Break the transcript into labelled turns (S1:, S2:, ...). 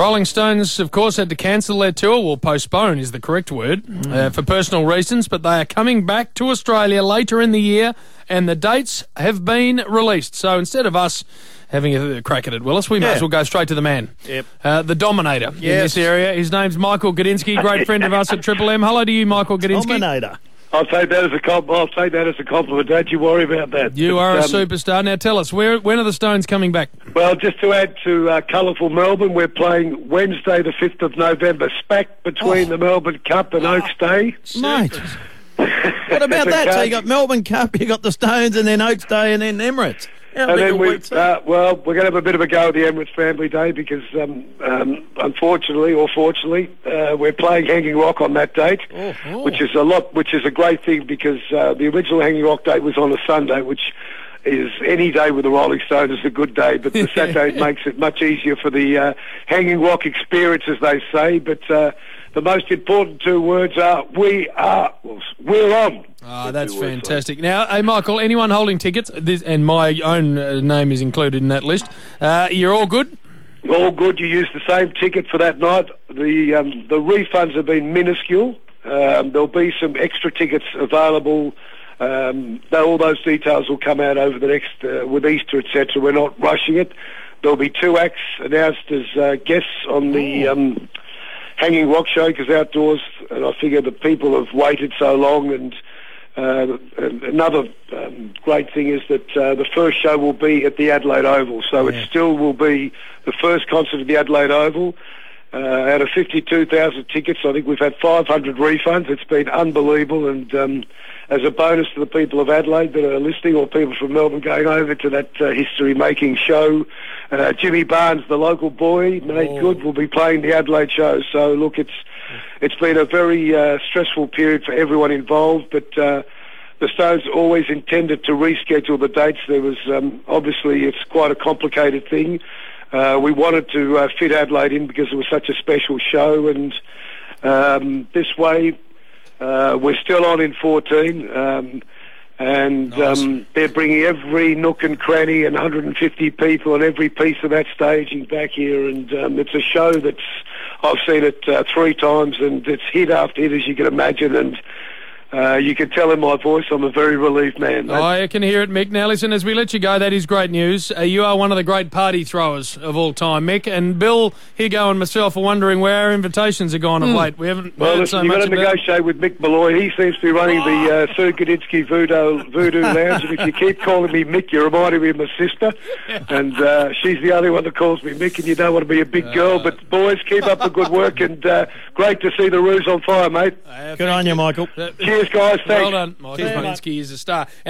S1: Rolling Stones, of course, had to cancel their tour. Well, postpone is the correct word uh, for personal reasons, but they are coming back to Australia later in the year, and the dates have been released. So instead of us having a crack at it, Willis, we might as well go straight to the man.
S2: Yep.
S1: Uh, the Dominator in this area. His name's Michael Gudinski, great friend of us at Triple M. Hello to you, Michael Gudinski.
S2: Dominator.
S3: I'll take that as a comp- I'll take that as a compliment. Don't you worry about that.
S1: You
S3: But,
S1: are a
S3: um,
S1: superstar. Now tell us, where when are the Stones coming back?
S3: Well, just to add to uh, colourful Melbourne, we're playing Wednesday, the fifth of November, smack between
S2: Oh.
S3: the Melbourne Cup and Oaks Day.
S2: Mate. What about that? So you got Melbourne Cup, you got the Stones, and then Oaks Day, and then Emirates.
S3: And then we, uh, well, we're going to have a bit of a go at the Emirates Family Day because, um, um, unfortunately or fortunately, uh, we're playing Hanging Rock on that date,
S2: oh.
S3: which is a lot, which is a great thing because uh, the original Hanging Rock date was on a Sunday, which is any day with the Rolling Stones is a good day, but the Saturday makes it much easier for the uh, Hanging Rock experience, as they say. But uh, the most important two words are we are, we're on.
S1: Ah, that's
S3: Two words,
S1: fantastic. Now, hey, Michael, anyone holding tickets, this, and my own uh, name is included in that list, uh, you're all good?
S3: All good. You use the same ticket for that night. The um, the refunds have been minuscule. Um, there'll be some extra tickets available. Um, though all those details will come out over the next uh, with Easter, etc. We're not rushing it. There'll be two acts announced as uh, guests on the um, Hanging Rock Show because outdoors, and I figure the people have waited so long. And uh, another um, great thing is that uh, the first show will be at the Adelaide Oval, so it still will be the first concert at the Adelaide Oval. Uh, out of 52,000 tickets, I think we've had 500 refunds. It's been unbelievable, and um, as a bonus to the people of Adelaide that are listening, or people from Melbourne going over to that uh, history-making show, uh, Jimmy Barnes, the local boy, made good, will be playing the Adelaide show. So look, it's it's been a very uh, stressful period for everyone involved, but. Uh, the Stones always intended to reschedule the dates. There was um, obviously it's quite a complicated thing. Uh, we wanted to uh, fit Adelaide in because it was such a special show, and um, this way uh, we're still on in 14. Um, and um, they're bringing every nook and cranny and 150 people and every piece of that staging back here. And um, it's a show that's I've seen it uh, three times, and it's hit after hit as you can imagine. And uh, you can tell in my voice I'm a very relieved man.
S1: I can hear it, Mick. Now, listen, as we let you go, that is great news. Uh, you are one of the great party throwers of all time, Mick. And Bill, Higo, and myself are wondering where our invitations are gone of late. We haven't
S3: Well,
S1: heard
S3: listen,
S1: so
S3: you've got to
S1: about
S3: negotiate with Mick Molloy. He seems to be running the uh, Sir Gudinski Voodoo, Voodoo Lounge. And if you keep calling me Mick, you're reminding me of my sister. And uh, she's the only one that calls me Mick, and you don't want to be a big girl. But, boys, keep up the good work, and uh, great to see the Roos on fire, mate.
S1: Uh,
S2: Good on you, Michael.
S1: Uh,
S3: Cheers, guys. Thanks.
S1: Well done. Michael
S2: Cheers, mate.
S1: Gudinski is a star. And